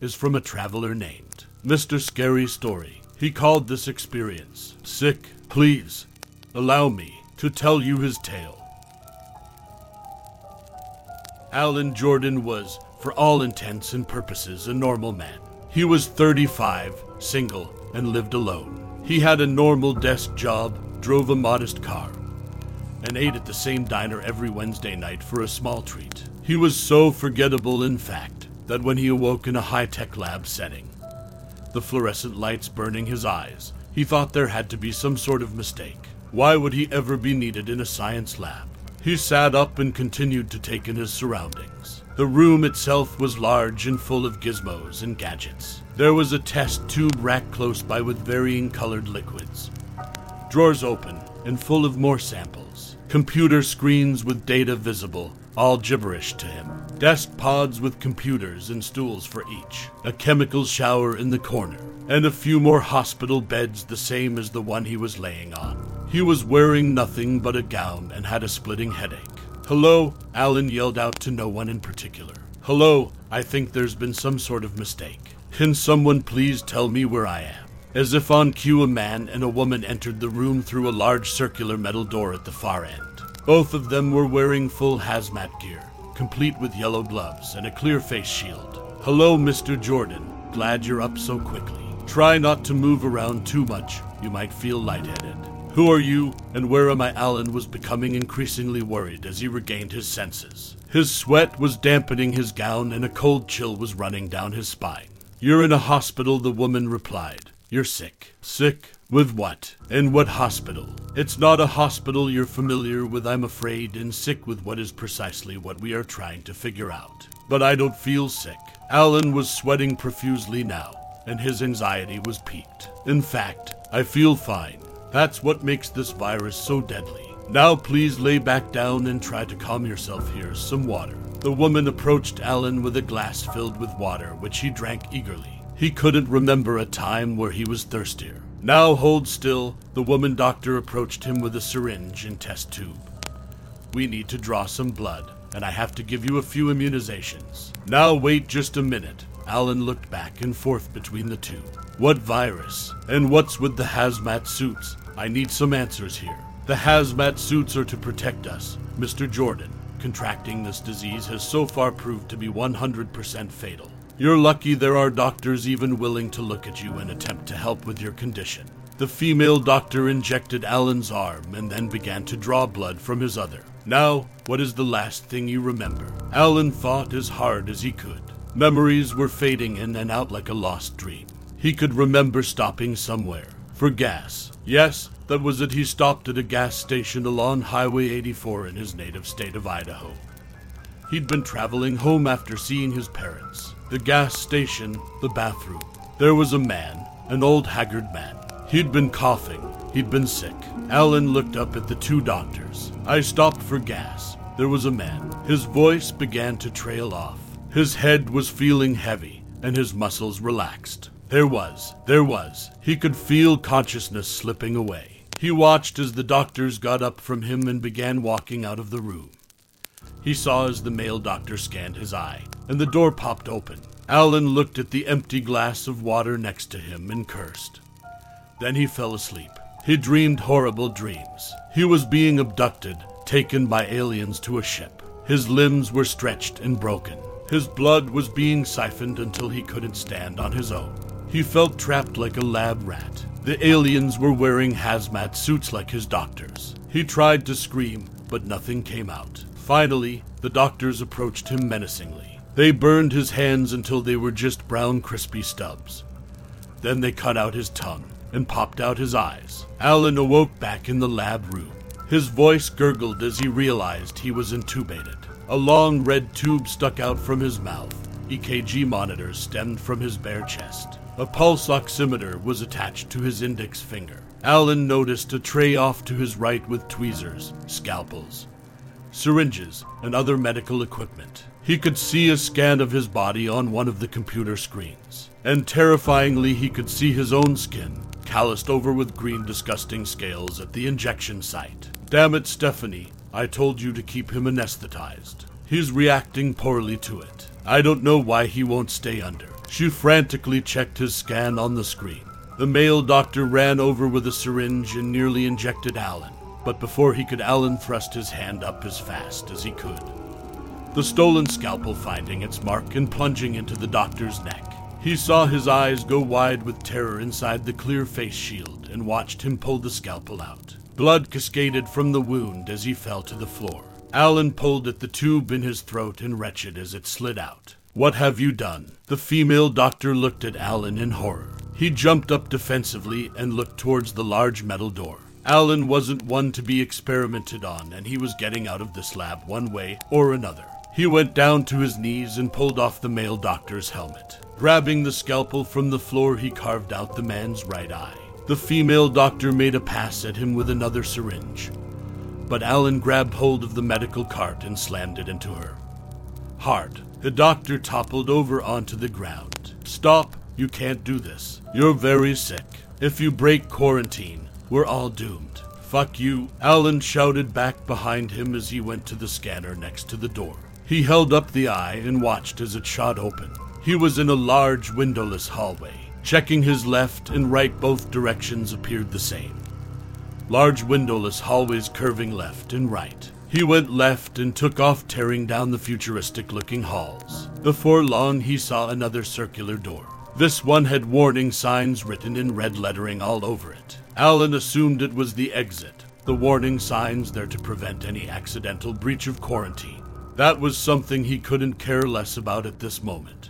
is from a traveler named Mr. Scary Story. He called this experience Sick. Please allow me to tell you his tale. Alan Jordan was, for all intents and purposes, a normal man. He was 35, single, and lived alone. He had a normal desk job, drove a modest car, and ate at the same diner every Wednesday night for a small treat. He was so forgettable, in fact, that when he awoke in a high tech lab setting, the fluorescent lights burning his eyes, he thought there had to be some sort of mistake. Why would he ever be needed in a science lab? He sat up and continued to take in his surroundings. The room itself was large and full of gizmos and gadgets. There was a test tube rack close by with varying colored liquids. Drawers open and full of more samples. Computer screens with data visible, all gibberish to him. Desk pods with computers and stools for each. A chemical shower in the corner. And a few more hospital beds the same as the one he was laying on. He was wearing nothing but a gown and had a splitting headache. Hello, Alan yelled out to no one in particular. Hello, I think there's been some sort of mistake. Can someone please tell me where I am? As if on cue, a man and a woman entered the room through a large circular metal door at the far end. Both of them were wearing full hazmat gear, complete with yellow gloves and a clear face shield. Hello, Mr. Jordan. Glad you're up so quickly. Try not to move around too much. You might feel lightheaded. Who are you, and where am I? Alan was becoming increasingly worried as he regained his senses. His sweat was dampening his gown, and a cold chill was running down his spine. You're in a hospital, the woman replied. You're sick. Sick? With what? In what hospital? It's not a hospital you're familiar with, I'm afraid, and sick with what is precisely what we are trying to figure out. But I don't feel sick. Alan was sweating profusely now, and his anxiety was peaked. In fact, I feel fine. That's what makes this virus so deadly. Now please lay back down and try to calm yourself. Here's some water. The woman approached Alan with a glass filled with water, which he drank eagerly. He couldn't remember a time where he was thirstier. Now hold still. The woman doctor approached him with a syringe and test tube. We need to draw some blood, and I have to give you a few immunizations. Now wait just a minute. Alan looked back and forth between the two. What virus? And what's with the hazmat suits? I need some answers here. The hazmat suits are to protect us. Mr. Jordan, contracting this disease has so far proved to be 100% fatal. You're lucky there are doctors even willing to look at you and attempt to help with your condition. The female doctor injected Alan's arm and then began to draw blood from his other. Now, what is the last thing you remember? Alan fought as hard as he could. Memories were fading in and out like a lost dream. He could remember stopping somewhere for gas. Yes, that was it. He stopped at a gas station along Highway 84 in his native state of Idaho. He'd been traveling home after seeing his parents. The gas station, the bathroom. There was a man, an old haggard man. He'd been coughing. He'd been sick. Alan looked up at the two doctors. I stopped for gas. There was a man. His voice began to trail off. His head was feeling heavy, and his muscles relaxed. There was, there was. He could feel consciousness slipping away. He watched as the doctors got up from him and began walking out of the room. He saw as the male doctor scanned his eye, and the door popped open. Alan looked at the empty glass of water next to him and cursed. Then he fell asleep. He dreamed horrible dreams. He was being abducted, taken by aliens to a ship. His limbs were stretched and broken. His blood was being siphoned until he couldn't stand on his own. He felt trapped like a lab rat. The aliens were wearing hazmat suits like his doctors. He tried to scream, but nothing came out. Finally, the doctors approached him menacingly. They burned his hands until they were just brown, crispy stubs. Then they cut out his tongue and popped out his eyes. Alan awoke back in the lab room. His voice gurgled as he realized he was intubated. A long red tube stuck out from his mouth. EKG monitors stemmed from his bare chest. A pulse oximeter was attached to his index finger. Alan noticed a tray off to his right with tweezers, scalpels, syringes, and other medical equipment. He could see a scan of his body on one of the computer screens. And terrifyingly, he could see his own skin, calloused over with green, disgusting scales at the injection site. Damn it, Stephanie, I told you to keep him anesthetized. He's reacting poorly to it. I don't know why he won't stay under. She frantically checked his scan on the screen. The male doctor ran over with a syringe and nearly injected Alan, but before he could, Alan thrust his hand up as fast as he could. The stolen scalpel finding its mark and plunging into the doctor's neck. He saw his eyes go wide with terror inside the clear face shield and watched him pull the scalpel out. Blood cascaded from the wound as he fell to the floor. Alan pulled at the tube in his throat and retched as it slid out. What have you done? The female doctor looked at Alan in horror. He jumped up defensively and looked towards the large metal door. Alan wasn't one to be experimented on, and he was getting out of this lab one way or another. He went down to his knees and pulled off the male doctor's helmet. Grabbing the scalpel from the floor, he carved out the man's right eye. The female doctor made a pass at him with another syringe, but Alan grabbed hold of the medical cart and slammed it into her. Hard. The doctor toppled over onto the ground. Stop, you can't do this. You're very sick. If you break quarantine, we're all doomed. Fuck you, Alan shouted back behind him as he went to the scanner next to the door. He held up the eye and watched as it shot open. He was in a large windowless hallway. Checking his left and right, both directions appeared the same. Large windowless hallways curving left and right. He went left and took off, tearing down the futuristic looking halls. Before long, he saw another circular door. This one had warning signs written in red lettering all over it. Alan assumed it was the exit, the warning signs there to prevent any accidental breach of quarantine. That was something he couldn't care less about at this moment.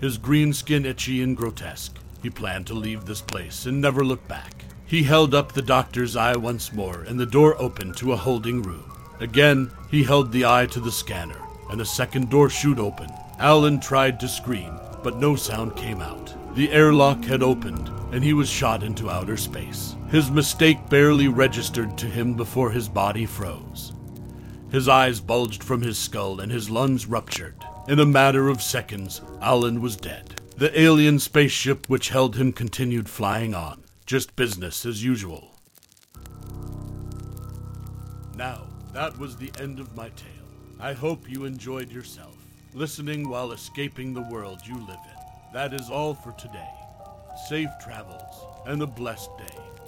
His green skin itchy and grotesque. He planned to leave this place and never look back. He held up the doctor's eye once more, and the door opened to a holding room. Again, he held the eye to the scanner, and a second door chute open. Alan tried to scream, but no sound came out. The airlock had opened, and he was shot into outer space. His mistake barely registered to him before his body froze. His eyes bulged from his skull and his lungs ruptured. In a matter of seconds, Alan was dead. The alien spaceship which held him continued flying on, just business as usual. Now, that was the end of my tale. I hope you enjoyed yourself, listening while escaping the world you live in. That is all for today. Safe travels and a blessed day.